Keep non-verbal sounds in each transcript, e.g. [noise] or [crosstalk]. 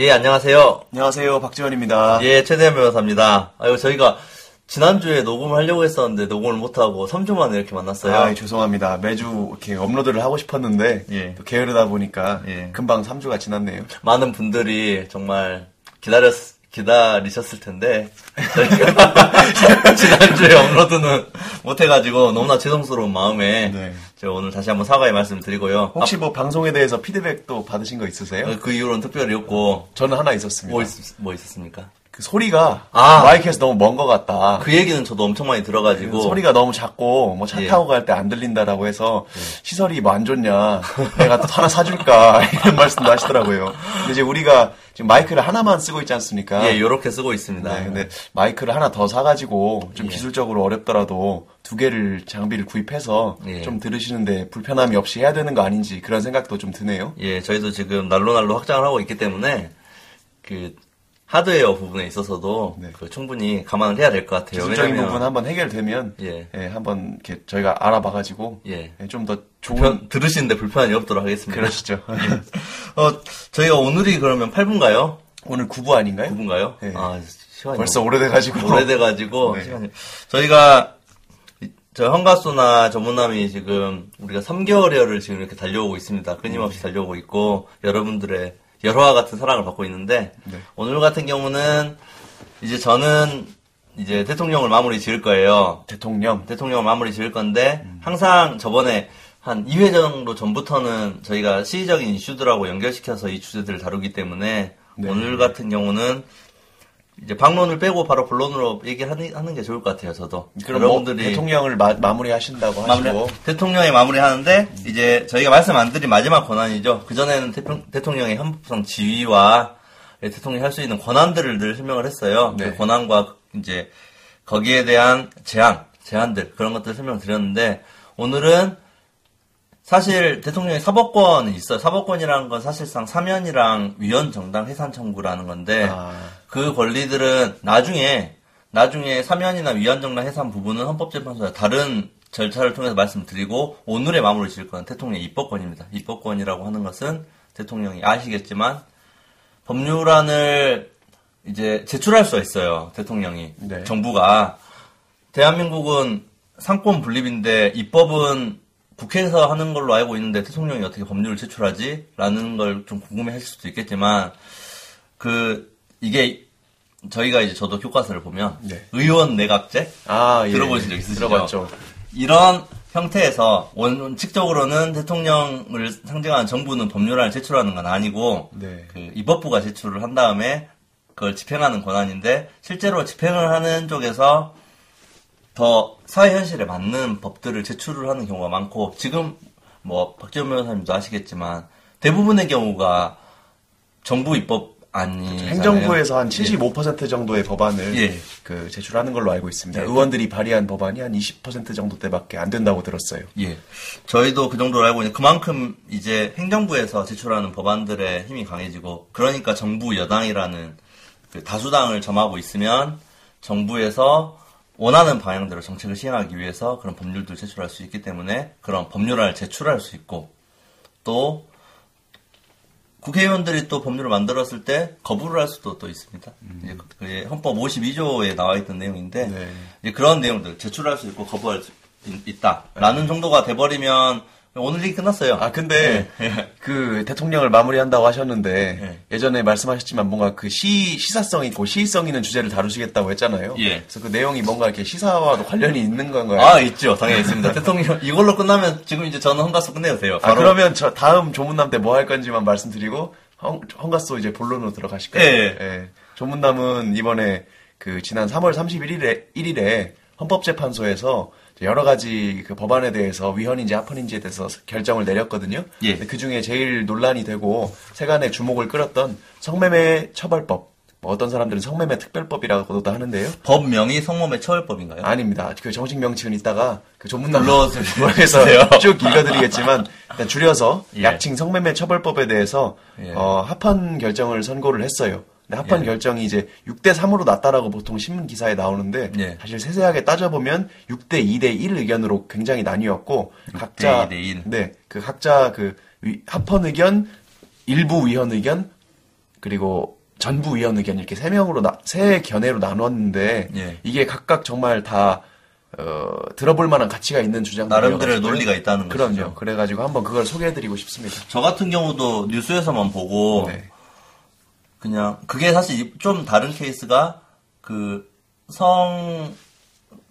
예, 안녕하세요. 안녕하세요. 박지원입니다. 예, 최대한 변호사입니다. 아유, 저희가 지난주에 녹음을 하려고 했었는데 녹음을 못하고 3주 만에 이렇게 만났어요. 아, 죄송합니다. 매주 이렇게 업로드를 하고 싶었는데 예. 또 게으르다 보니까 예. 금방 3주가 지났네요. 많은 분들이 정말 기다렸, 기다리셨을 텐데, 저희가 [laughs] 지난주에 업로드는 못해가지고 너무나 죄송스러운 마음에 네. 제가 오늘 다시 한번 사과의 말씀을 드리고요. 혹시 뭐 방송에 대해서 피드백도 받으신 거 있으세요? 아, 그 이후로는 특별히 없고, 저는 하나 있었습니다. 뭐, 있, 뭐 있었습니까? 그 소리가 아. 마이크에서 너무 먼 것 같다. 그 얘기는 저도 엄청 많이 들어가지고, 소리가 너무 작고 뭐차 예. 타고 갈 때 안 들린다라고 해서 시설이 뭐 안 좋냐 내가 또 하나 사줄까 [laughs] 이런 말씀도 하시더라고요. 근데 이제 우리가 지금 마이크를 하나만 쓰고 있지 않습니까? 예, 요렇게 쓰고 있습니다. 네, 근데 마이크를 하나 더 사가지고 좀 예. 기술적으로 어렵더라도 두 개를 장비를 구입해서 예. 좀 들으시는데 불편함이 없이 해야 되는 거 아닌지 그런 생각도 좀 드네요. 예, 저희도 지금 날로 날로 확장을 하고 있기 때문에 그 하드웨어 부분에 있어서도 네. 그 충분히 감안을 해야 될 것 같아요. 기술적인 왜냐면 부분 한번 해결되면 예. 예, 한번 이렇게 저희가 알아봐가지고 예. 좀더 좋은 불편- 들으시는데 불편이 없도록 하겠습니다. 그러시죠. [laughs] 어, 저희가 오늘이 그러면 8분가요? 오늘 9부 아닌가요? 9분가요? 예. 아, 시간이 벌써 오래돼가지고 오래돼가지고 네. 시간이 저희가 이- 저 현가수나 전문남이 지금 우리가 3개월여를 지금 이렇게 달려오고 있습니다. 끊임없이 달려오고 있고 여러분들의 열화와 같은 사랑을 받고 있는데 네. 오늘 같은 경우는 이제 저는 이제 대통령을 마무리 지을 거예요. 대통령 대통령을 마무리 지을 건데 음. 항상 저번에 한 2회 정도 전부터는 저희가 시의적인 이슈들하고 연결시켜서 이 주제들을 다루기 때문에 네. 오늘 같은 경우는 이제 방론을 빼고 바로 본론으로 얘기하는 하는 게 좋을 것 같아요. 저도 그럼 뭐 대통령을 마, 마무리하신다고 하시고 마무리, 대통령이 마무리하는데 이제 저희가 말씀 안 드린 마지막 권한이죠. 그 전에는 대통령의 헌법상 지위와 대통령이 할 수 있는 권한들을 늘 설명을 했어요. 네. 그 권한과 이제 거기에 대한 제한, 제한들 그런 것들 을 설명을 드렸는데 오늘은 사실 대통령의 사법권이 있어요. 사법권이라는 건 사실상 사면이랑 위헌 정당 해산 청구라는 건데 아, 그 권리들은 나중에 나중에 사면이나 위헌 정당 해산 부분은 헌법재판소에 다른 절차를 통해서 말씀드리고 오늘의 마무리 지을 건 대통령의 입법권입니다. 입법권이라고 하는 것은 대통령이 아시겠지만 법률안을 이제 제출할 수 있어요. 대통령이 네. 정부가 대한민국은 상권 분립인데 입법은 국회에서 하는 걸로 알고 있는데 대통령이 어떻게 법률을 제출하지? 라는 걸 좀 궁금해 하실 수도 있겠지만 그 이게 저희가 이제 저도 교과서를 보면 네. 의원 내각제 아 예. 들어보신 적 있으시죠? 들어봤죠. 이런 형태에서 원칙적으로는 대통령을 상징하는 정부는 법률안을 제출하는 건 아니고 네. 그 입법부가 제출을 한 다음에 그걸 집행하는 권한인데 실제로 집행을 하는 쪽에서 더 사회 현실에 맞는 법들을 제출을 하는 경우가 많고 지금 뭐 박지원 변호사님도 아시겠지만 대부분의 경우가 정부 입법 안이 행정부에서 한 75% 정도의 법안을 예. 그 제출하는 걸로 알고 있습니다. 예. 의원들이 발의한 법안이 한 20% 정도대밖에 안 된다고 들었어요. 예. 저희도 그 정도로 알고 있는데 그만큼 이제 행정부에서 제출하는 법안들의 힘이 강해지고 그러니까 정부 여당이라는 그 다수당을 점하고 있으면 정부에서 원하는 방향대로 정책을 시행하기 위해서 그런 법률들을 제출할 수 있기 때문에 그런 법률안을 제출할 수 있고 또 국회의원들이 또 법률을 만들었을 때 거부를 할 수도 또 있습니다. 이제 그게 헌법 52조에 나와 있던 내용인데 네. 이제 그런 내용들 제출할 수 있고 거부할 수 있- 있다라는 정도가 돼버리면 오늘 얘기 끝났어요. 아 근데 예. [laughs] 그 대통령을 마무리한다고 하셨는데 예. 예전에 말씀하셨지만 뭔가 그 시 시사성 있고 시의성 있는 주제를 다루시겠다고 했잖아요. 예. 그래서 그 내용이 뭔가 이렇게 시사와도 관련이 있는 건가요? 아 있죠, 당연히 있습니다. [laughs] 대통령 이걸로 끝나면 지금 이제 저는 헌가수 끝내도 돼요. 아, 그러면 저 다음 조문남 때 뭐 할 건지만 말씀드리고 헌, 헌가수 이제 본론으로 들어가실까요? 예. 조문남은 이번에 그 지난 3월 31일에 1일에 헌법재판소에서 여러 가지 그 법안에 대해서 위헌인지 합헌인지에 대해서 결정을 내렸거든요. 예. 그 중에 제일 논란이 되고 세간의 주목을 끌었던 성매매 처벌법. 뭐 어떤 사람들은 성매매 특별법이라고도 하는데요. 법명이 성범죄 처벌법인가요? 아닙니다. 그 정식 명칭은 이따가 그 전문남 불러주세요. [laughs] 에서 쭉 읽어드리겠지만 일단 줄여서 예. 약칭 성매매 처벌법에 대해서 예. 어, 합헌 결정을 선고를 했어요. 합헌 예. 결정이 이제 6대 3으로 났다라고 보통 신문 기사에 나오는데 예. 사실 세세하게 따져보면 6대 2대 1 의견으로 굉장히 나뉘었고 6대 각자 2대 1. 네, 그 각자 그 위- 합헌 의견, 일부 위헌 의견, 그리고 전부 위원 의견 이렇게 세 명으로 나, 세 견해로 나눴는데 예. 이게 각각 정말 다 어, 들어볼 만한 가치가 있는 주장들이요. 나름대로의 논리가 있다는 그럼요. 것이죠. 그래가지고 한번 그걸 소개해드리고 싶습니다. 저 같은 경우도 뉴스에서만 보고 네. 그냥 그게 사실 좀 다른 케이스가 그 성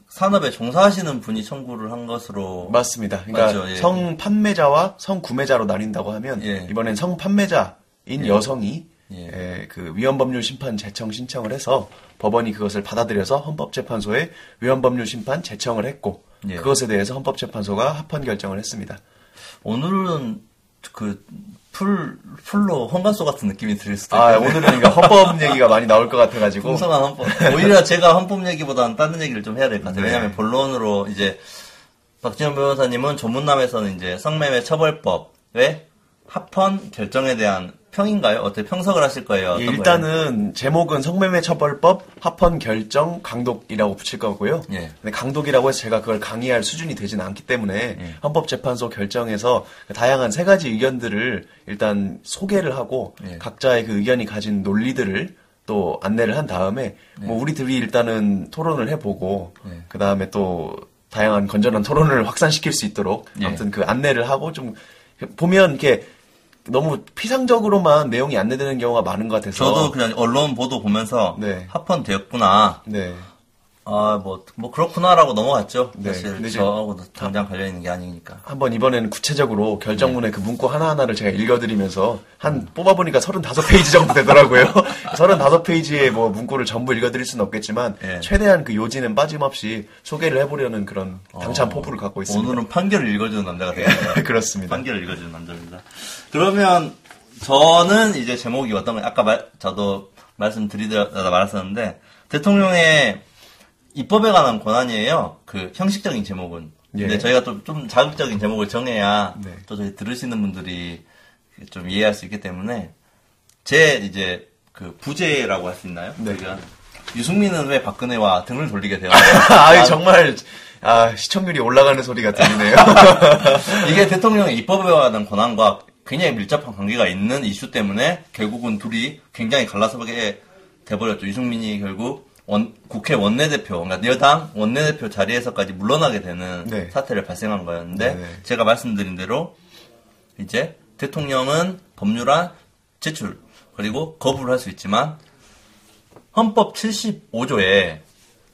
산업에 종사하시는 분이 청구를 한 것으로 맞습니다. 그러니까 예. 성 판매자와 성 구매자로 나뉜다고 하면 예. 이번엔 성 판매자인 여성이 예. 예, 그 위헌법률 심판 제청 신청을 해서 법원이 그것을 받아들여서 헌법재판소에 위헌법률 심판 제청을 했고 예. 그것에 대해서 헌법재판소가 합헌 결정을 했습니다. 오늘은 그 풀, 풀로 헌같소 같은 느낌이 들 수도 아 있겠네요. 오늘은 그러니까 헌법 얘기가 많이 나올 것 같아가지고 풍성한 헌법. 오히려 제가 헌법 얘기보다는 다른 얘기를 좀 해야 될 것 같아요. 네. 왜냐하면 본론으로 이제 박지원 변호사님은 전문남에서는 이제 성매매 처벌법의 합헌 결정에 대한 평인가요? 어떻게 평석을 하실 거예요? 예, 거예요? 일단은 제목은 성매매 처벌법 합헌 결정 강독이라고 붙일 거고요. 예. 근데 강독이라고 해서 제가 그걸 강의할 수준이 되진 않기 때문에 예. 헌법재판소 결정에서 다양한 세 가지 의견들을 일단 소개를 하고 예. 각자의 그 의견이 가진 논리들을 또 안내를 한 다음에 뭐 우리 들이 일단은 토론을 해보고 예. 그 다음에 또 다양한 건전한 토론을 확산시킬 수 있도록 예. 아무튼 그 안내를 하고 좀 보면 이렇게 너무 피상적으로만 내용이 안내되는 경우가 많은 것 같아서 저도 그냥 언론 보도 보면서 네. 합헌되었구나. 네. 아, 뭐, 뭐, 그렇구나라고 넘어갔죠. 네. 사실 근데 이제 저하고도 당장 관련 있는 게 아니니까. 한번 이번에는 구체적으로 결정문의 네. 그 문구 하나 하나를 제가 읽어드리면서 한 뽑아보니까 35페이지 정도 되더라고요. [laughs] 35페이지의 뭐 문구를 전부 읽어드릴 수는 없겠지만 예. 최대한 그 요지는 빠짐없이 소개를 해보려는 그런 당찬 어, 포부를 갖고 있습니다. 오늘은 판결을 읽어주는 남자가 되겠네요. [laughs] 그렇습니다. 판결을 읽어주는 남자입니다. 그러면 저는 이제 제목이 어떤 거 아까 말, 저도 말씀드리다가 말했었는데 대통령의 입법에 관한 권한이에요. 그 형식적인 제목은. 근데 예. 저희가 좀, 좀 자극적인 제목을 정해야 네. 또 저희 들으시는 분들이 좀 이해할 수 있기 때문에 제 이제 그 부제라고 할 수 있나요? 네. 저희가 유승민은 왜 박근혜와 등을 돌리게 되었나요? [laughs] 아, 정말 아, 시청률이 올라가는 소리가 들리네요. [laughs] 이게 대통령의 입법에 관한 권한과 굉장히 밀접한 관계가 있는 이슈 때문에 결국은 둘이 굉장히 갈라서게 돼버렸죠. 유승민이 결국 원- 국회 원내대표, 그러니까 여당 원내대표 자리에서까지 물러나게 되는 네. 사태를 발생한 거였는데 네, 네. 제가 말씀드린 대로 이제 대통령은 법률안 제출 그리고 거부를 할 수 있지만 헌법 75조에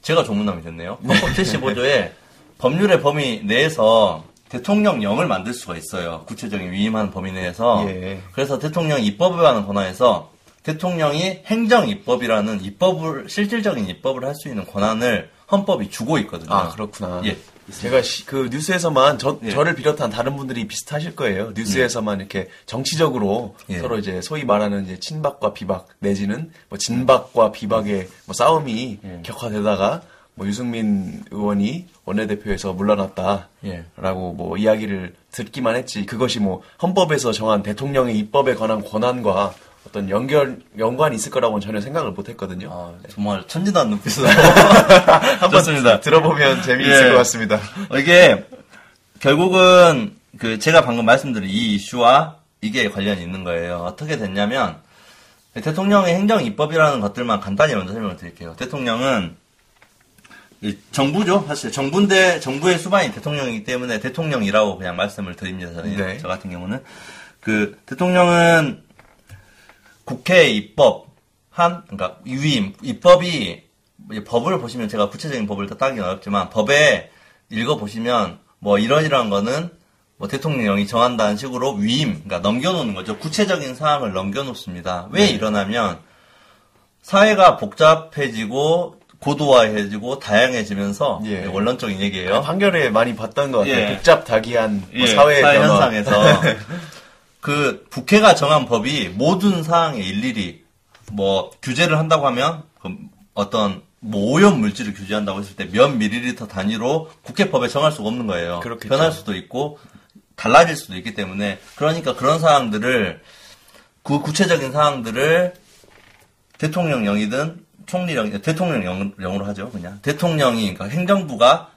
제가 조문남이 됐네요. 헌법 75조에 법률의 범위 내에서 대통령령을 만들 수가 있어요. 구체적인 위임하는 범위 내에서. 예. 그래서 대통령 입법에 관한 권한에서 대통령이 행정 입법이라는 입법을 실질적인 입법을 할 수 있는 권한을 헌법이 주고 있거든요. 아, 그렇구나. 예. 제가 시- 그 뉴스에서만 저, 예. 저를 비롯한 다른 분들이 비슷하실 거예요. 뉴스에서만 이렇게 정치적으로 예. 서로 이제 소위 말하는 이제 친박과 비박 내지는 뭐 진박과 비박의 뭐 싸움이 예. 격화되다가 뭐 유승민 의원이 원내대표에서 물러났다라고 예. 뭐 이야기를 듣기만 했지 그것이 뭐 헌법에서 정한 대통령의 입법에 관한 권한과 어떤 연결 연관이 있을 거라고는 전혀 생각을 못 했거든요. 아, 정말 천지난 눈빛으로. [laughs] 한번 좋습니다. 들어보면 재미있을 예. 것 같습니다. 어, 이게 결국은 그 제가 방금 말씀드린 이 이슈와 이게 관련이 있는 거예요. 어떻게 됐냐면 대통령의 행정 입법이라는 것들만 간단히 먼저 설명을 드릴게요. 대통령은 이 정부죠, 사실 정부인데 정부의 수반이 대통령이기 때문에 대통령이라고 그냥 말씀을 드립니다. 저는 네. 저 같은 경우는 그 대통령은 국회 입법 한 그러니까 위임 입법이 이 법을 보시면 제가 구체적인 법을 다 따기 어렵지만 법에 읽어 보시면 뭐 이런 이런 거는 뭐 대통령이 정한다는 식으로 위임 그러니까 넘겨놓는 거죠 구체적인 사항을 넘겨놓습니다 왜 이러냐면 사회가 복잡해지고 고도화해지고 다양해지면서 예. 원론적인 얘기예요 판결에 많이 봤던 것 같아요. 예. 복잡다기한 뭐 예, 사회 사회. 현상에서 [laughs] 그 국회가 정한 법이 모든 사항에 일일이 뭐 규제를 한다고 하면 그 어떤 뭐 오염 물질을 규제한다고 했을 때 몇 밀리리터 단위로 국회법에 정할 수가 없는 거예요. 그렇겠죠. 변할 수도 있고 달라질 수도 있기 때문에 그러니까 그런 사항들을 그 구체적인 사항들을 대통령령이든 총리령 대통령령으로 하죠 그냥 대통령이 그러니까 행정부가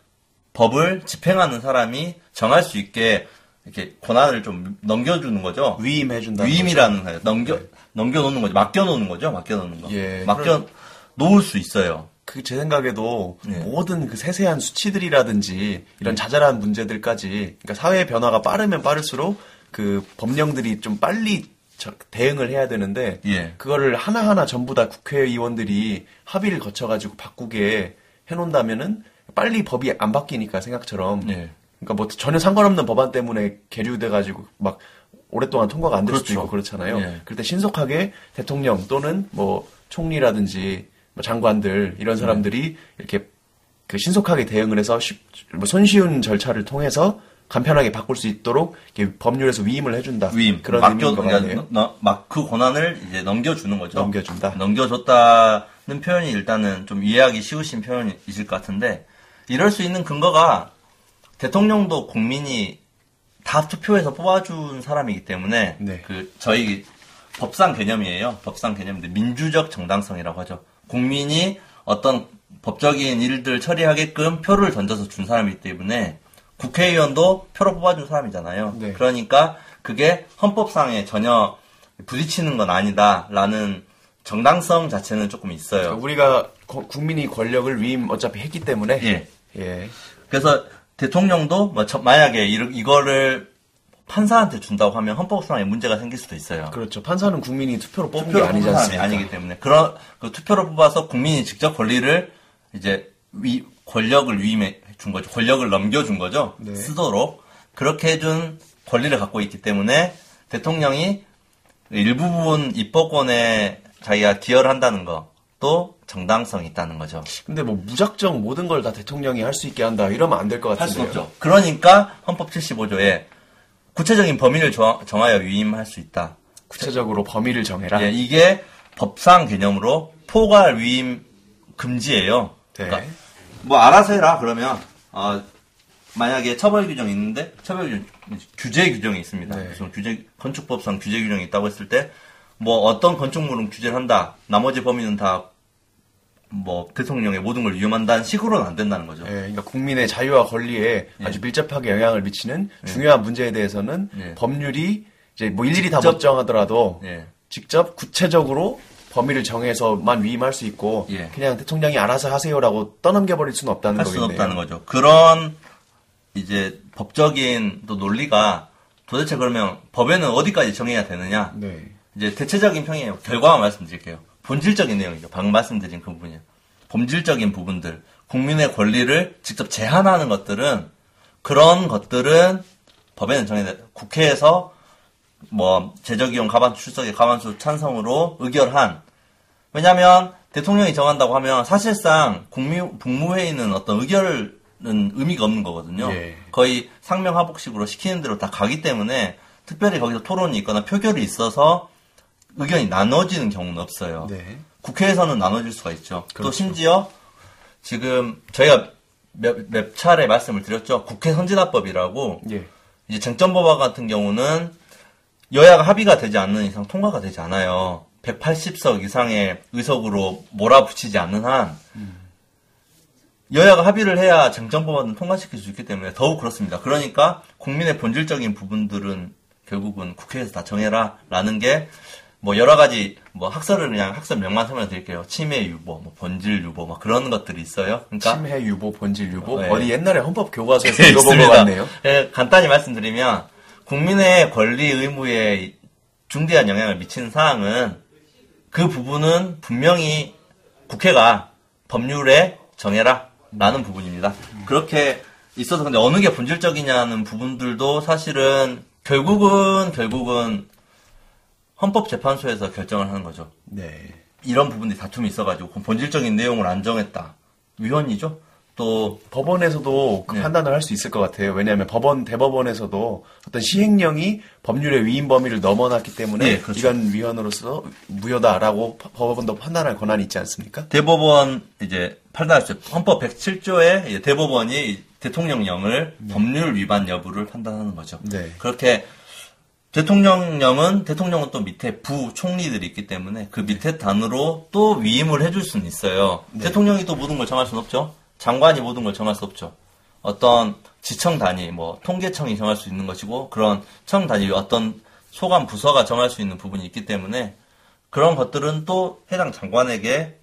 법을 집행하는 사람이 정할 수 있게 이렇게 권한을 좀 넘겨주는 거죠. 위임해준다. 위임이라는 거예요. 넘겨 넘겨놓는 거죠. 맡겨놓는 거죠. 맡겨놓는 거. 예, 맡겨 놓을 수 있어요. 그 제 생각에도 예. 모든 그 세세한 수치들이라든지 이런 자잘한 문제들까지 그러니까 사회 변화가 빠르면 빠를수록 그 법령들이 좀 빨리 저- 대응을 해야 되는데 예. 그거를 하나하나 전부 다 국회의원들이 합의를 거쳐 가지고 바꾸게 해 놓는다면은 빨리 법이 안 바뀌니까 생각처럼 예. 그러니까 뭐 전혀 상관없는 법안 때문에 계류돼 가지고 막 오랫동안 통과가 안될 수도 그렇죠. 있고 그렇잖아요. 예. 그럴 때 신속하게 대통령 또는 뭐 총리라든지 뭐 장관들 이런 사람들이 이렇게 그 신속하게 대응을 해서 쉽- 뭐 손쉬운 절차를 통해서 간편하게 바꿀 수 있도록 법률에서 위임을 해준다. 위임 그런 맡겨 같네요. 막그 권한을 이제 넘겨주는 거죠. 넘겨준다. 넘겨줬다는 표현이 일단은 좀 이해하기 쉬우신 표현이실 것 같은데 이럴 수 있는 근거가 대통령도 국민이 다 투표해서 뽑아준 사람이기 때문에 네. 그 저희 법상 개념이에요. 법상 개념인데 민주적 정당성이라고 하죠. 국민이 어떤 법적인 일들 처리하게끔 표를 던져서 준 사람이기 때문에 국회의원도 표로 뽑아준 사람이잖아요. 네. 그러니까 그게 헌법상에 전혀 부딪히는 건 아니다라는 정당성 자체는 조금 있어요. 우리가 거- 국민이 권력을 위임 어차피 했기 때문에 예. 예. 그래서 대통령도 뭐 저- 만약에 이- 이거를 판사한테 준다고 하면 헌법상에 문제가 생길 수도 있어요. 그렇죠. 판사는 국민이 투표로 뽑은 게 투표로 아니지 뽑은 사람이 않습니까? 아니기 때문에 그런 그 투표로 뽑아서 국민이 직접 권리를 이제 위, 권력을 위임해 준 거죠. 권력을 넘겨준 거죠. 네. 쓰도록 그렇게 해준 권리를 갖고 있기 때문에 대통령이 일부 분 입법권에 자기가 기여를 한다는 것도 정당성이 있다는 거죠. 근데 뭐 무작정 모든 걸 다 대통령이 할 수 있게 한다 이러면 안 될것할수 같은데요. 없죠. 그러니까 헌법 75조에 구체적인 범위를 정- 정하여 위임할 수 있다. 구체적으로 범위를 정해라. 예, 이게 법상 개념으로 포괄 위임 금지예요. 네. 그러니까 뭐 알아서 해라 그러면 어, 만약에 처벌 규정이 있는데 처벌 규정, 규제 규정이 있습니다. 네. 그래서 규제 건축법상 규제 규정이 있다고 했을 때 뭐 어떤 건축물은 규제를 한다. 나머지 범위는 다 뭐 대통령의 모든 걸 위험한다는 식으로는 안 된다는 거죠. 예, 그러니까 국민의 자유와 권리에 아주 밀접하게 영향을 미치는 중요한 문제에 대해서는 예. 법률이 이제 뭐 일일이 다 직접- 못 정하더라도 예. 직접 구체적으로 범위를 정해서만 위임할 수 있고 예. 그냥 대통령이 알아서 하세요라고 떠넘겨 버릴 수는 없다는 할 수는 거겠네요. 없다는 거죠. 그런 이제 법적인 또 논리가 도대체 그러면 법에는 어디까지 정해야 되느냐? 네. 이제 대체적인 평이에요. 결과만 말씀드릴게요. 본질적인 내용이죠. 방금 말씀드린 그 부분이요. 본질적인 부분들, 국민의 권리를 직접 제한하는 것들은 그런 것들은 법에는 정해야 돼. 국회에서 뭐 제적이용 가반수 출석의 가반수 찬성으로 의결한 왜냐하면 대통령이 정한다고 하면 사실상 국미, 국무회의는 어떤 의결은 의미가 없는 거거든요. 예. 거의 상명하복식으로 시키는 대로 다 가기 때문에 특별히 거기서 토론이 있거나 표결이 있어서 의견이 나눠지는 경우는 없어요. 네. 국회에서는 나눠질 수가 있죠. 또 그렇죠. 심지어 지금 저희가 몇, 몇 차례 말씀을 드렸죠. 국회 선진화법이라고 예. 이제 쟁점 법안 같은 경우는 여야가 합의가 되지 않는 이상 통과가 되지 않아요. 180석 이상의 의석으로 몰아붙이지 않는 한 여야가 합의를 해야 쟁점 법안을 통과시킬 수 있기 때문에 더욱 그렇습니다. 그러니까 국민의 본질적인 부분들은 결국은 국회에서 다 정해라라는 게 뭐 여러 가지 뭐 학설을 그냥 학설 명만 설명드릴게요. 침해 유보, 뭐 본질 유보, 막 그런 것들이 있어요. 그러니까 침해 유보, 본질 유보. 네. 어디 옛날에 헌법 교과서에서 [laughs] 읽어본 것. 같네요. 예, 간단히 말씀드리면 국민의 권리 의무에 중대한 영향을 미치는 사항은 그 부분은 분명히 국회가 법률에 정해라 라는 부분입니다. 그렇게 있어서 근데 어느 게 본질적이냐는 부분들도 사실은 결국은 결국은 헌법재판소에서 결정을 하는 거죠. 네. 이런 부분들이 다툼이 있어가지고 본질적인 내용을 안 정했다. 위헌이죠. 또 법원에서도 그 네. 판단을 할 수 있을 것 같아요. 왜냐하면 법원 대법원에서도 어떤 시행령이 법률의 위임 범위를 넘어났기 때문에 네, 그렇죠. 이건 위헌으로서 무효다라고 파- 법원도 판단할 권한이 있지 않습니까? 대법원 이제 판단할 수. 헌법 107조에 대법원이 대통령령을 법률 위반 여부를 판단하는 거죠. 네. 그렇게 대통령령은 대통령은 또 밑에 부총리들이 있기 때문에 그 밑에 단으로 또 위임을 해줄 수는 있어요. 대통령이 또 모든 걸 정할 수는 없죠. 장관이 모든 걸 정할 수 없죠. 어떤 지청 단위, 뭐 통계청이 정할 수 있는 것이고 그런 청 단위 어떤 소관 부서가 정할 수 있는 부분이 있기 때문에 그런 것들은 또 해당 장관에게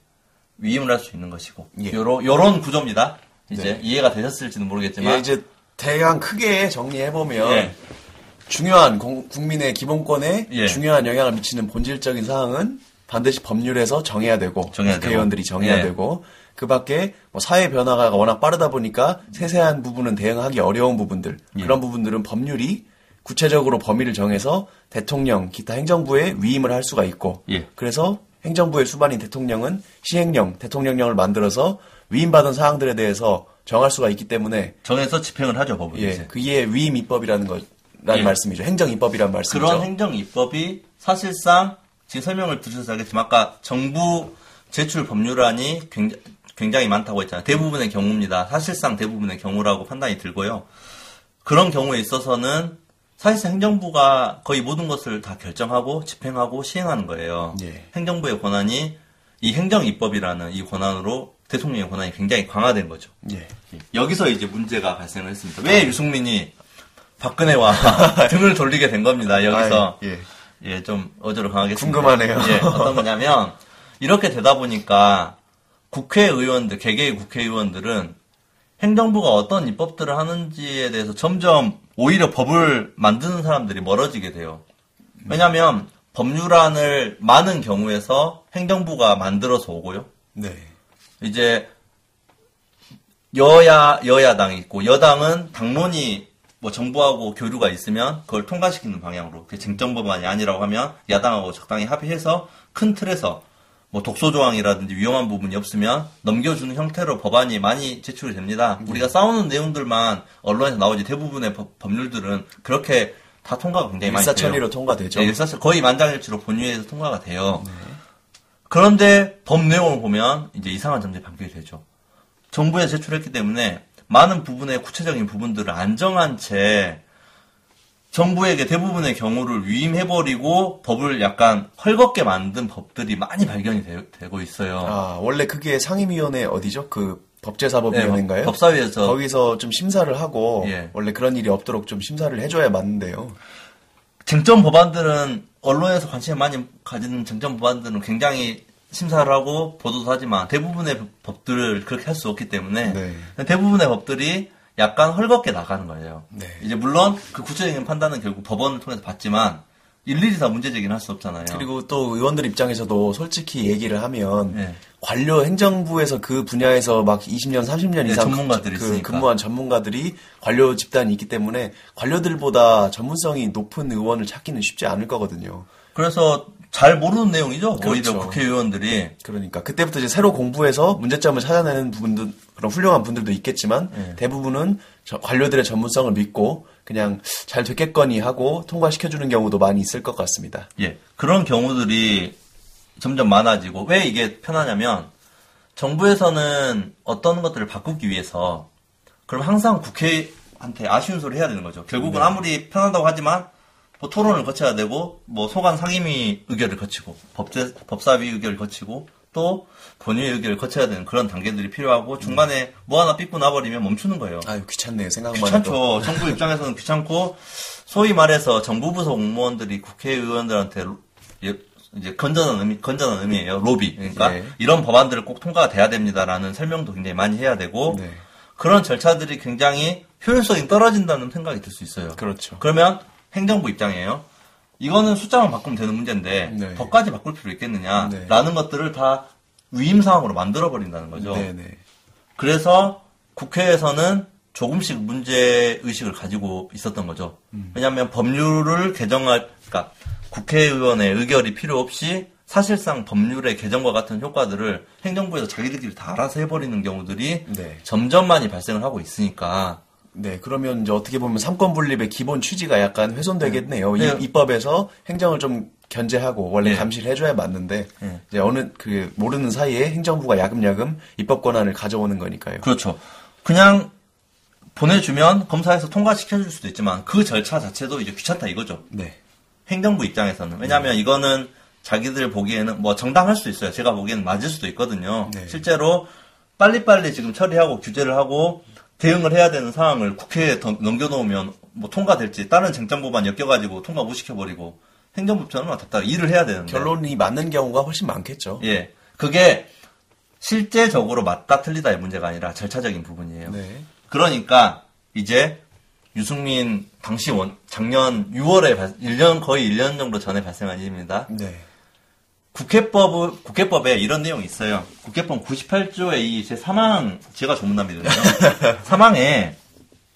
위임을 할 수 있는 것이고 예. 요런 요런 구조입니다. 이제 네. 이해가 되셨을지는 모르겠지만 예, 이제 대강 크게 정리해 보면 예. 중요한 공- 국민의 기본권에 예. 중요한 영향을 미치는 본질적인 사항은 반드시 법률에서 정해야 되고 정해야. 국회의원들이 정해야 예. 되고 그밖에 뭐 사회 변화가 워낙 빠르다 보니까 세세한 부분은 대응하기 어려운 부분들 예. 그런 부분들은 법률이 구체적으로 범위를 정해서 대통령 기타 행정부에 위임을 할 수가 있고 예. 그래서 행정부의 수반인 대통령은 시행령 대통령령을 만들어서 위임받은 사항들에 대해서 정할 수가 있기 때문에 정해서 집행을 하죠 법은 예. 그게 위임 입법이라는 거라는 예. 말씀이죠. 행정 입법이라는 말씀이죠. 그런 행정 입법이 사실상 지금 설명을 들으셔서 알겠지만 아까 정부 제출 법률안이 굉장히, 굉장히 많다고 했잖아요. 대부분의 경우입니다. 사실상 대부분의 경우라고 판단이 들고요. 그런 경우에 있어서는 사실상 행정부가 거의 모든 것을 다 결정하고 집행하고 시행하는 거예요. 예. 행정부의 권한이 이 행정 입법이라는 이 권한으로 대통령의 권한이 굉장히 강화된 거죠. 예. 여기서 이제 문제가 발생을 했습니다. 왜 유승민이 박근혜와 [laughs] 등을 돌리게 된 겁니다. 여기서 아이, 예. 예, 좀 어조로 강하겠습니다. 궁금하네요. 예, [laughs] 어떤 거냐면 이렇게 되다 보니까 국회의원들, 개개의 국회의원들은 행정부가 어떤 입법들을 하는지에 대해서 점점 오히려 법을 만드는 사람들이 멀어지게 돼요. 왜냐하면 법률안을 많은 경우에서 행정부가 만들어서 오고요. 네. 이제 여야 여야당이 있고 여당은 당론이 뭐 정부하고 교류가 있으면 그걸 통과시키는 방향으로 쟁점 법안이 아니라고 하면 야당하고 적당히 합의해서 큰 틀에서 뭐 독소 조항이라든지 위험한 부분이 없으면 넘겨주는 형태로 법안이 많이 제출이 됩니다. 우리가 싸우는 내용들만 언론에서 나오지 대부분의 법, 법률들은 그렇게 다 통과가 굉장히 많이 돼요. 일사천리로 통과되죠. 네, 일사천 거의 만장일치로 본회의에서 통과가 돼요. 그런데 법 내용을 보면 이제 이상한 점들이 반복이 되죠. 정부에 제출했기 때문에 많은 부분의 구체적인 부분들을 안 정한 채 정부에게 대부분의 경우를 위임해버리고 법을 약간 헐겁게 만든 법들이 많이 발견이 되, 고 있어요. 아, 원래 그게 상임위원회 어디죠? 그 법제사법위원회인가요? 네, 법사위에서 거기서 좀 심사를 하고 예. 원래 그런 일이 없도록 좀 심사를 해줘야 맞는데요. 쟁점 법안들은 언론에서 관심을 많이 가지는 쟁점 법안들은 굉장히 심사를 하고 보도도 하지만 대부분의 법들을 그렇게 할 수 없기 때문에 네. 대부분의 법들이 약간 헐겁게 나가는 거예요. 네. 이제 물론 그 구체적인 판단은 결국 법원을 통해서 받지만 일일이 다 문제 제기는 할 수 없잖아요. 그리고 또 의원들 입장에서도 솔직히 얘기를 하면 네. 관료 행정부에서 그 분야에서 막 20년, 30년 네, 이상 전문가들이 그 있으니까. 근무한 전문가들이 관료 집단이 있기 때문에 관료들보다 전문성이 높은 의원을 찾기는 쉽지 않을 거거든요. 그래서 잘 모르는 내용이죠. 오히려 그렇죠. 국회의원들이 그러니까 그때부터 이제 새로 공부해서 문제점을 찾아내는 부분도 그런 훌륭한 분들도 있겠지만 네. 대부분은 저- 관료들의 전문성을 믿고 그냥 잘 됐겠거니 하고 통과시켜주는 경우도 많이 있을 것 같습니다. 예, 그런 경우들이 점점 많아지고 왜 이게 편하냐면 정부에서는 어떤 것들을 바꾸기 위해서 그럼 항상 국회한테 아쉬운 소리 해야 되는 거죠. 결국은 아무리 편하다고 하지만 뭐 토론을 거쳐야 되고 뭐 소관 상임위 의결을 거치고 법제 법사위 의결을 거치고 또 본회의 의결을 거쳐야 되는 그런 단계들이 필요하고 중간에 뭐 하나 삐꾸 나버리면 멈추는 거예요. 아유 귀찮네요 생각만 해도. 귀찮죠. 정부 입장에서는 귀찮고 소위 말해서 정부 부서 공무원들이 국회의원들한테 로- 예, 이제 건전한 의미 건전한 의미예요. 로비. 그러니까 네. 이런 법안들을 꼭 통과가 돼야 됩니다라는 설명도 굉장히 많이 해야 되고 네. 그런 절차들이 굉장히 효율성이 떨어진다는 생각이 들 수 있어요. 그렇죠. 그러면 행정부 입장이에요. 이거는 숫자만 바꾸면 되는 문제인데 네. 법까지 바꿀 필요 있겠느냐라는 네. 것들을 다 위임 사항으로 만들어 버린다는 거죠. 네네. 그래서 국회에서는 조금씩 문제 의식을 가지고 있었던 거죠. 왜냐하면 법률을 개정할, 그러니까 국회의원의 의결이 필요 없이 사실상 법률의 개정과 같은 효과들을 행정부에서 자기들끼리 다 알아서 해버리는 경우들이 네. 점점 많이 발생을 하고 있으니까 네, 그러면 이제 어떻게 보면 삼권 분립의 기본 취지가 약간 훼손되겠네요. 네. 이, 입법에서 행정을 좀 견제하고 원래 네. 감시를 해줘야 맞는데 네. 이제 어느 그 모르는 사이에 행정부가 야금야금 입법 권한을 가져오는 거니까요. 그렇죠. 그냥 보내주면 검사에서 통과시켜줄 수도 있지만 그 절차 자체도 이제 귀찮다 이거죠. 네, 행정부 입장에서는 왜냐하면 이거는 자기들 보기에는 뭐 정당할 수도 있어요. 제가 보기에는 맞을 수도 있거든요. 네. 실제로 빨리빨리 지금 처리하고 규제를 하고 대응을 해야 되는 상황을 국회에 더 넘겨놓으면 뭐 통과될지 다른 쟁점 법안 엮여가지고 통과 못 시켜버리고 행정부처는 답답 일을 해야 되는데 결론이 맞는 경우가 훨씬 많겠죠. 예 그게 실제적으로 맞다 틀리다의 문제가 아니라 절차적인 부분이에요. 네. 그러니까 이제 유승민 당시 원 작년 6월에 1년 거의 1년 정도 전에 발생한 일입니다. 네. 국회법 국회법에 이런 내용이 있어요. 국회법 98조의 이제 사망 제가 전문납니다. 사망에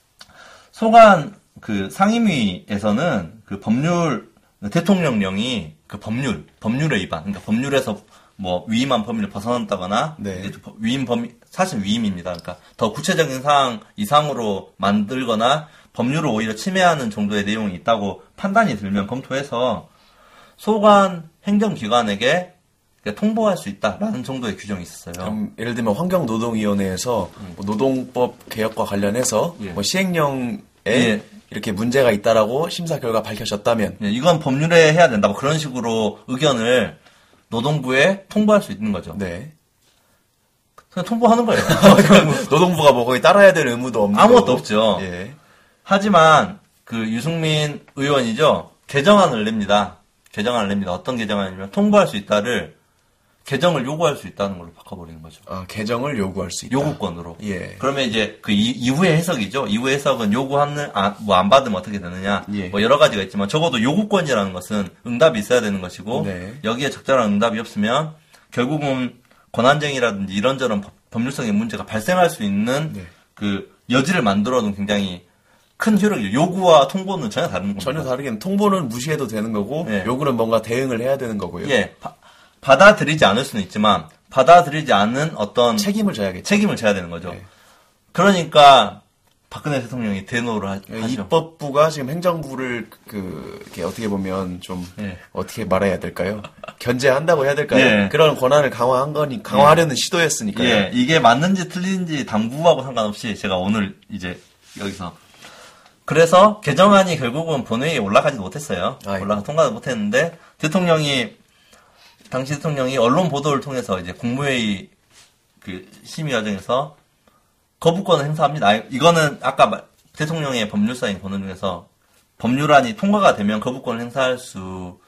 [laughs] 소관 그 상임위에서는 그 법률 대통령령이 그 법률 법률의 위반 그러니까 법률에서 뭐 위임한 범위를 벗어난다거나 네. 위임 범위 사실 위임입니다. 그러니까 더 구체적인 사항 이상으로 만들거나 법률을 오히려 침해하는 정도의 내용이 있다고 판단이 들면 검토해서 소관 행정기관에게 통보할 수 있다라는 정도의 규정이 있었어요. 예를 들면 환경노동위원회에서 뭐 노동법 개혁과 관련해서 예. 뭐 시행령에 예. 이렇게 문제가 있다라고 심사 결과 밝혀졌다면 예, 이건 법률에 해야 된다. 뭐 그런 식으로 의견을 노동부에 통보할 수 있는 거죠. 네. 그냥 통보하는 거예요. [laughs] 노동부가 뭐 거기 따라야 될 의무도 없는 아무것도 거고. 없죠. 예. 하지만 그 유승민 의원이죠. 개정안을 냅니다. 개정안을 냅니다. 어떤 개정안이냐면 통보할 수 있다를 개정을 요구할 수 있다는 걸로 바꿔버리는 거죠. 아, 개정을 요구할 수 있다. 요구권으로. 예. 그러면 이제 그 이, 이후의 해석이죠. 이후의 해석은 요구하는 아, 뭐 안 받으면 어떻게 되느냐. 예. 뭐 여러 가지가 있지만 적어도 요구권이라는 것은 응답이 있어야 되는 것이고 네. 여기에 적절한 응답이 없으면 결국은 권한쟁이라든지 이런저런 법- 법률성의 문제가 발생할 수 있는 네. 그 여지를 만들어둔 굉장히 큰 효력이죠. 요구와 통보는 전혀 다른 겁니다. 전혀 다르게 통보는 무시해도 되는 거고 예. 요구는 뭔가 대응을 해야 되는 거고요. 예, 바- 받아들이지 않을 수는 있지만 받아들이지 않은 어떤 책임을 져야겠죠. 책임을 져야 되는 거죠. 네. 그러니까 박근혜 대통령이 대노를 하, 예, 하죠. 입법부가 지금 행정부를 그 어떻게 보면 좀 예. 어떻게 말해야 될까요? 견제한다고 해야 될까요? 예. 그런 권한을 강화한 거니 강화하려는 시도였으니까요. 예, 이게 맞는지 틀린지 당부하고 상관없이 제가 오늘 이제 여기서 그래서 개정안이 결국은 본회의에 올라가지도 못했어요. 아이고. 올라가 통과도 못했는데 대통령이 당시 대통령이 언론 보도를 통해서 이제 국무회의 그 심의 과정에서 거부권을 행사합니다. 아, 이거는 아까 말- 대통령의 법률사인 권한 중에서 법률안이 통과가 되면 거부권을 행사할 수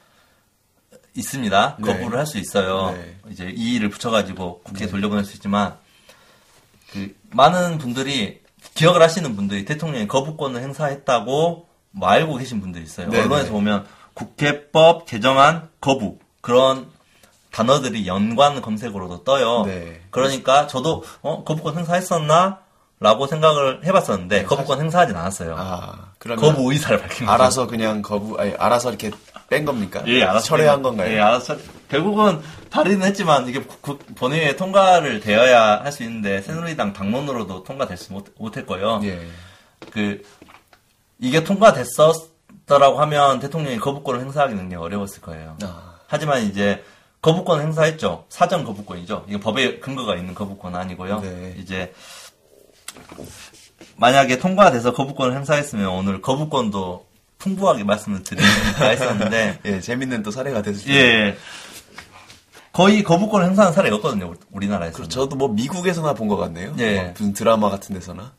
있습니다. 네. 거부를 할 수 있어요. 네. 이제 이의를 붙여가지고 국회에 돌려보낼 수 있지만 그 많은 분들이 기억을 하시는 분들이 대통령이 거부권을 행사했다고 뭐 알고 계신 분들이 있어요. 네, 언론에서 네. 보면 국회법 개정안 거부 그런 단어들이 연관 검색어로도 떠요. 네. 그러니까 저도 어 거부권 행사했었나? 라고 생각을 해봤었는데 거부권 행사하진 않았어요. 아, 거부 의사를 밝힌 거죠. 알아서 그냥 거부 아니 알아서 이렇게 뺀 겁니까? 예, 알아서 철회한 뺀- 건가요? 예, 알아서 철- 결국은 발의는 했지만 이게 본회의에 통과를 되어야 할 수 있는데 새누리당 당론으로도 못, 못했고요. 예. 그 이게 통과됐었더라고 하면 대통령이 거부권을 행사하기는 어려웠을 거예요. 아, 하지만 이제 거부권 행사했죠. 사전 거부권이죠. 이게 법에 근거가 있는 거부권 아니고요. 네. 이제 만약에 통과돼서 거부권을 행사했으면 오늘 거부권도 풍부하게 말씀을 드리겠다 했었는데 [laughs] 예, 재밌는 또 사례가 됐을 예. 때. 거의 거부권을 행사한 사례가 없거든요. 우리- 우리나라에서. 저도 뭐 미국에서나 본 것 같네요. 예. 뭐 무슨 드라마 같은 데서나.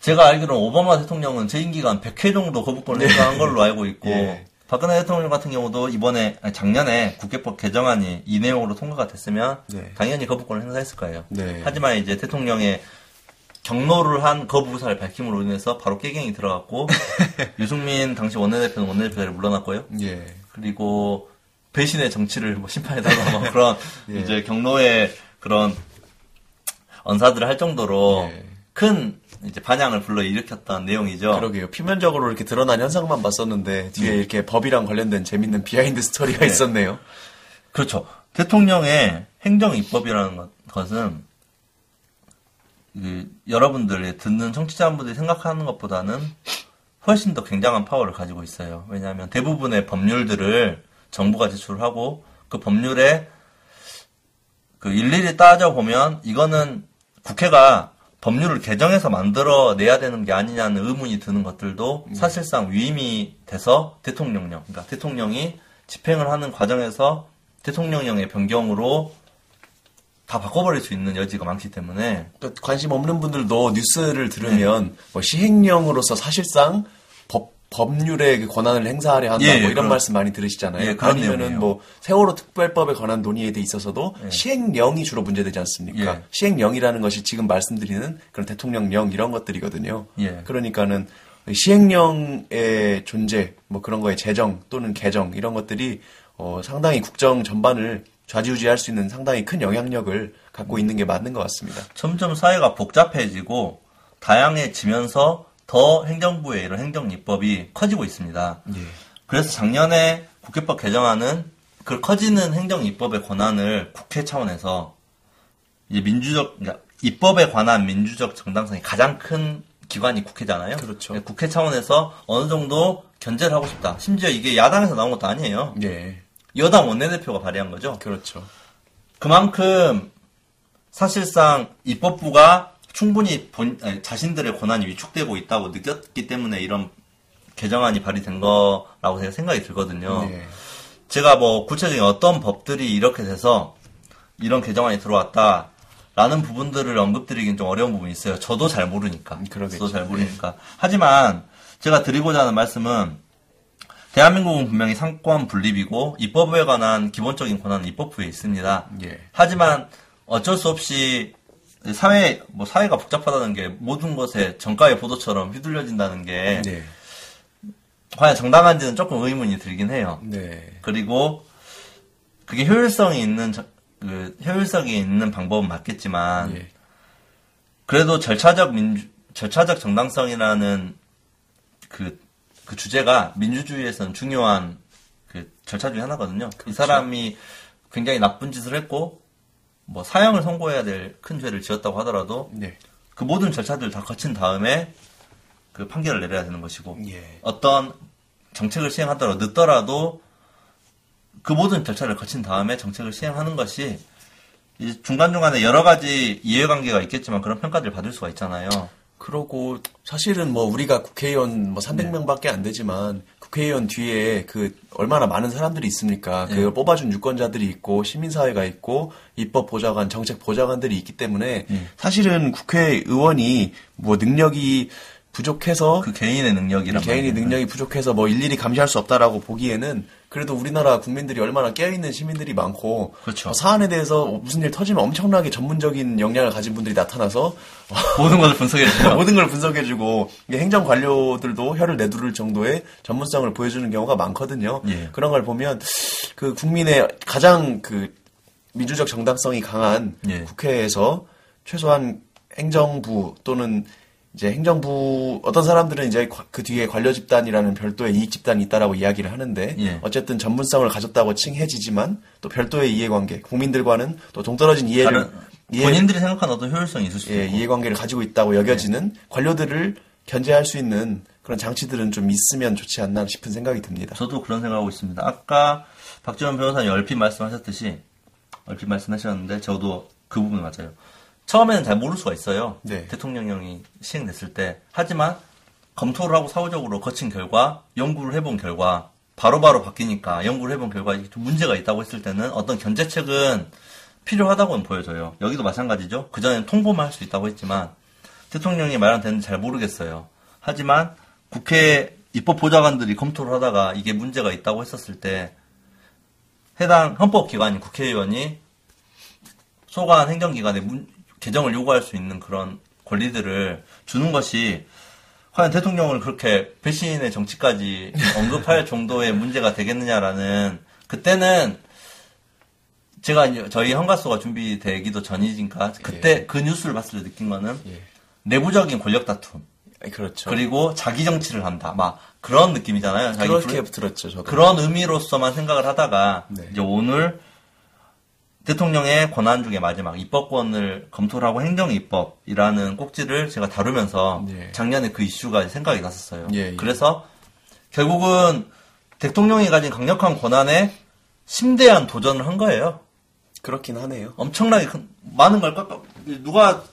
제가 알기로는 오바마 대통령은 재임 기간 100회 정도 거부권을 행사한 걸로 알고 있고 예. 박근혜 대통령 같은 경우도 이번에 아니, 작년에 국회법 개정안이 이 내용으로 통과가 됐으면 네. 당연히 거부권을 행사했을 거예요. 네. 하지만 이제 대통령의 격노를 한 거부 의사를 밝힘으로 인해서 바로 깨갱이 들어갔고 [laughs] 유승민 당시 원내대표는 원내대표 자리를 물러났고요. 예. 그리고 배신의 정치를 뭐 심판해달라 뭐 [laughs] 그런 예. 이제 격노의 그런 언사들을 할 정도로 예. 큰 이제 반향을 불러 일으켰던 내용이죠. 그러게요. 표면적으로 이렇게 드러난 현상만 봤었는데 뒤에 이렇게 법이랑 관련된 재밌는 behind story가 네. 있었네요. 그렇죠. 대통령의 행정 입법이라는 것- 것은 그 여러분들이 듣는 청취자분들이 생각하는 것보다는 훨씬 더 굉장한 파워를 가지고 있어요. 왜냐하면 대부분의 법률들을 정부가 제출하고 그 법률에 그 일일이 따져 보면 이거는 국회가 법률을 개정해서 만들어 내야 되는 게 아니냐는 의문이 드는 것들도 사실상 위임이 돼서 대통령령, 그러니까 대통령이 집행을 하는 과정에서 대통령령의 변경으로 다 바꿔버릴 수 있는 여지가 많기 때문에 또 관심 없는 분들도 뉴스를 들으면 뭐 시행령으로서 사실상 법 법률의 그 권한을 행사하려 한다 예, 뭐 이런 그런- 말씀 많이 들으시잖아요. 예, 아니면은 내용이에요. 뭐 세월호 특별법에 관한 논의에 대 있어서도 시행령이 주로 문제되지 않습니까? 예. 시행령이라는 것이 지금 말씀드리는 그런 대통령령 이런 것들이거든요. 예. 그러니까는 시행령의 존재, 뭐 그런 거의 제정 또는 개정 이런 것들이 어, 상당히 국정 전반을 좌지우지할 수 있는 상당히 큰 영향력을 갖고 있는 게 맞는 것 같습니다. 점점 사회가 복잡해지고 다양해지면서 더 행정부의 이런 행정입법이 커지고 있습니다. 예. 그래서 작년에 국회법 개정안은 그 커지는 행정입법의 권한을 국회 차원에서 이제 민주적 그러니까 입법에 관한 민주적 정당성이 가장 큰 기관이 국회잖아요. 그렇죠. 국회 차원에서 어느 정도 견제를 하고 싶다. 심지어 이게 야당에서 나온 것도 아니에요. 예. 여당 원내대표가 발의한 거죠. 그렇죠. 그만큼 사실상 입법부가 충분히 본, 아니, 자신들의 권한이 위축되고 있다고 느꼈기 때문에 이런 개정안이 발의된 거라고 제가 생각이 들거든요. 예. 제가 뭐 구체적인 어떤 법들이 이렇게 돼서 이런 개정안이 들어왔다 라는 부분들을 언급드리긴 좀 어려운 부분이 있어요. 저도 잘 모르니까. 음, 그러겠죠. 저도 잘 모르니까. 하지만 제가 드리고자 하는 말씀은 대한민국은 분명히 상권 분립이고 입법에 관한 기본적인 권한은 입법부에 있습니다. 예. 하지만 어쩔 수 없이 사회 뭐 사회가 복잡하다는 게 모든 것에 정가의 보도처럼 휘둘려진다는 게 네. 과연 정당한지는 조금 의문이 들긴 해요. 네. 그리고 그게 효율성이 있는 저- 그 효율성이 있는 방법은 맞겠지만 예. 그래도 절차적 민주 절차적 정당성이라는 그, 그 주제가 민주주의에서는 중요한 그 절차 중에 하나거든요. 이 사람이 굉장히 나쁜 짓을 했고 뭐 사형을 선고해야 될 큰 죄를 지었다고 하더라도 네. 그 모든 절차들을 다 거친 다음에 그 판결을 내려야 되는 것이고 예. 어떤 정책을 시행하더라도 늦더라도 그 모든 절차를 거친 다음에 정책을 시행하는 것이 이 중간중간에 여러 가지 이해관계가 있겠지만 그런 평가들을 받을 수가 있잖아요. 그러고 사실은 뭐 우리가 국회의원 뭐 300명밖에 안 되지만 국회의원 뒤에 그 얼마나 많은 사람들이 있습니까? 그 네. 뽑아준 유권자들이 있고 시민사회가 있고 입법 보좌관, 정책 보좌관들이 있기 때문에 사실은 국회의원이 뭐 능력이 부족해서 그 개인의 개인이 말이에요. 능력이 부족해서 뭐 일일이 감시할 수 없다라고 보기에는 그래도 우리나라 국민들이 얼마나 깨어있는 시민들이 많고 그렇죠. 어, 사안에 대해서 무슨 일 터지면 엄청나게 전문적인 역량을 가진 분들이 나타나서 모든 것을 분석해주죠. 모든 걸 분석해주고 [laughs] 행정 관료들도 혀를 내두를 정도의 전문성을 보여주는 경우가 많거든요. 예. 그런 걸 보면 그 국민의 가장 그 민주적 정당성이 강한 예. 국회에서 최소한 행정부 또는 이제 행정부 어떤 사람들은 이제 과- 그 뒤에 관료 집단이라는 별도의 이익 집단이 있다라고 이야기를 하는데 예. 어쨌든 전문성을 가졌다고 칭해지지만 또 별도의 이해관계 국민들과는 또 동떨어진 이해를 이해- 본인들이 생각하는 어떤 효율성이 있을 수도 예, 있고. 이해관계를 가지고 있다고 여겨지는 관료들을 견제할 수 있는 그런 장치들은 좀 있으면 좋지 않나 싶은 생각이 듭니다. 저도 그런 생각하고 있습니다. 아까 박지원 변호사님 얼핏 말씀하셨듯이 얼핏 말씀하셨는데 저도 그 부분 맞아요. 처음에는 잘 모를 수가 있어요. 네. 대통령령이 시행됐을 때. 하지만 검토를 하고 사후적으로 거친 결과 연구를 해본 결과 바로바로 바뀌니까 연구를 해본 결과 좀 문제가 있다고 했을 때는 어떤 견제책은 필요하다고는 보여져요. 여기도 마찬가지죠. 그전엔 통보만 할 수 있다고 했지만 대통령이 말은 되는지 잘 모르겠어요. 하지만 국회 입법보좌관들이 검토를 하다가 이게 문제가 있다고 했었을 때 해당 헌법기관인 국회의원이 소관 행정기관에 문- 개정을 요구할 수 있는 그런 권리들을 주는 것이 과연 대통령을 그렇게 배신의 정치까지 언급할 정도의 문제가 되겠느냐라는 그때는 제가 저희 헌가수가 준비되기도 전이니까 그때 그 뉴스를 봤을 때 느낀 거는 예. 내부적인 권력 다툼 그렇죠. 그리고 자기 정치를 한다 막 그런 느낌이잖아요. 그렇게 불- 들었죠, 저도. 그런 의미로서만 생각을 하다가 네. 이제 오늘 대통령의 권한 중에 마지막 입법권을 검토를 하고 행정입법이라는 꼭지를 제가 다루면서 네. 작년에 그 이슈가 생각이 났었어요. 예, 예. 그래서 결국은 대통령이 가진 강력한 권한에 심대한 도전을 한 거예요. 그렇긴 하네요. 엄청나게 큰, 많은 걸 깎아 누가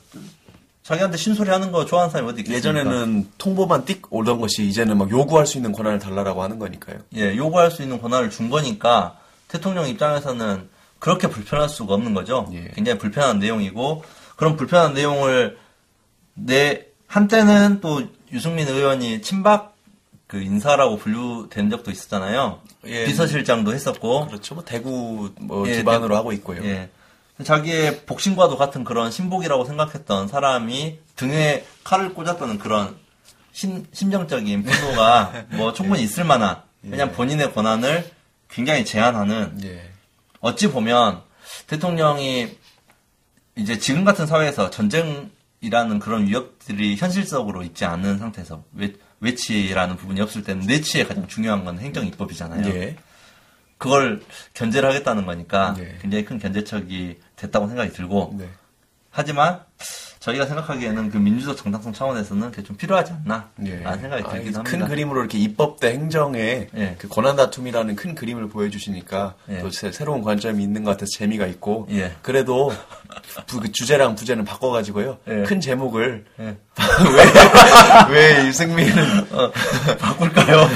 자기한테 신소리 하는 거 좋아하는 사람이 어디 있겠습니까? 예전에는 통보만 띡 오던 것이 이제는 막 요구할 수 있는 권한을 달라라고 하는 거니까요. 예, 요구할 수 있는 권한을 준 거니까 대통령 입장에서는 그렇게 불편할 수가 없는 거죠. 예. 굉장히 불편한 내용이고 그런 불편한 내용을 내 한때는 또 유승민 의원이 친박 그 인사라고 분류된 적도 있었잖아요. 예. 비서실장도 했었고. 그렇죠. 뭐 대구 뭐 예, 기반으로 대- 하고 있고요. 예. 자기의 복싱과도 같은 그런 신복이라고 생각했던 사람이 등에 칼을 꽂았다는 그런 심, 심정적인 분노가 [laughs] 뭐 충분히 있을 만한 왜냐면 본인의 권한을 굉장히 제한하는 예. 어찌 보면 대통령이 이제 지금 같은 사회에서 전쟁이라는 그런 위협들이 현실적으로 있지 않은 상태에서 외, 외치라는 부분이 없을 때는 내치에 가장 중요한 건 행정입법이잖아요. 예. 그걸 견제를 하겠다는 거니까 네. 굉장히 큰 견제척이 됐다고 생각이 들고 네. 하지만 저희가 생각하기에는 그 민주적 정당성 차원에서는 그게 좀 필요하지 않나 예. 라는 생각이 아, 들기도 큰 합니다. 그림으로 이렇게 입법 대 행정의 예. 그 권한 다툼이라는 큰 그림을 보여주시니까 예. 또 새, 새로운 관점이 있는 것 같아서 재미가 있고 예. 그래도 부- 그 주제랑 부제는 바꿔가지고요 예. 큰 제목을 예. 왜, 왜 유승민은 어, 바꿀까요?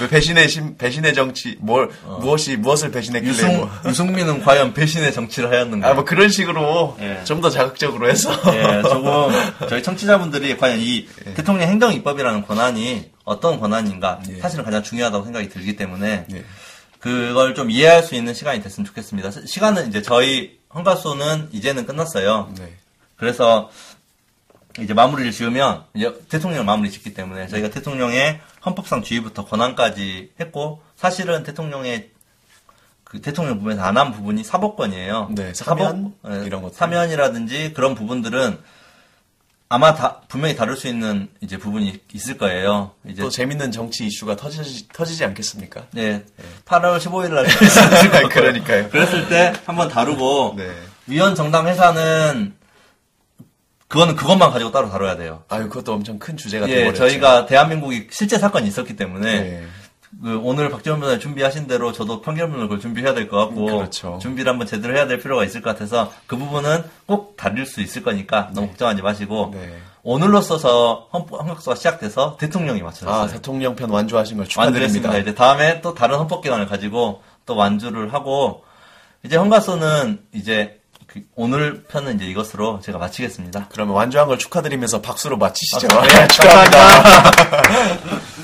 왜 배신의 심, 배신의 정치 뭘 무엇이 무엇을 배신했길래 유승, 뭐. 유승민은 과연 배신의 정치를 하였는가? 아, 뭐 그런 식으로 예. 좀더 자극적으로 해서 예, 조금 저희 청취자분들이 과연 이 대통령 행정 입법이라는 권한이 어떤 권한인가 예. 사실은 가장 중요하다고 생각이 들기 때문에 예. 그걸 좀 이해할 수 있는 시간이 됐으면 좋겠습니다. 시- 시간은 이제 저희 헌가수는 이제는 끝났어요. 네. 그래서 이제 마무리를 지으면 이제 대통령을 마무리 짓기 때문에 저희가 대통령의 헌법상 지위부터 권한까지 했고 사실은 대통령의 그 대통령 부분에서 안 한 부분이 사법권이에요. 네, 사면 예, 이런 것들. 사면이라든지 그런 부분들은 아마 다 분명히 다룰 수 있는 이제 부분이 있을 거예요. 이제 또 재밌는 정치 이슈가 터지지, 터지지 않겠습니까? 네, 8월 15일 날 [laughs] 거예요. 그러니까요. 그랬을 때 한번 다루고 네. 위원 정당 회사는 그거는 그것만 가지고 따로 다뤄야 돼요. 아유, 그것도 엄청 큰 주제가 예, 되어버렸죠. 저희가 대한민국이 실제 사건이 있었기 때문에 네. 그 오늘 박지원 변호사 준비하신 대로 저도 판결문을 준비해야 될 것 같고 그렇죠. 준비를 한번 제대로 해야 될 필요가 있을 것 같아서 그 부분은 꼭 다룰 수 있을 거니까 너무 걱정하지 마시고 네. 오늘로 써서 헌법 헌법수가 시작돼서 대통령이 맞춰졌어요. 아, 대통령 편 완주하신 걸 축하드립니다. 완주했습니다. 이제 다음에 또 다른 헌법기관을 가지고 또 완주를 하고 이제 헌가소는 이제 그 오늘 편은 이제 이것으로 제가 마치겠습니다. 그러면 완주한 걸 축하드리면서 박수로 마치시죠. 아, 네, [laughs] 축하합니다. [laughs]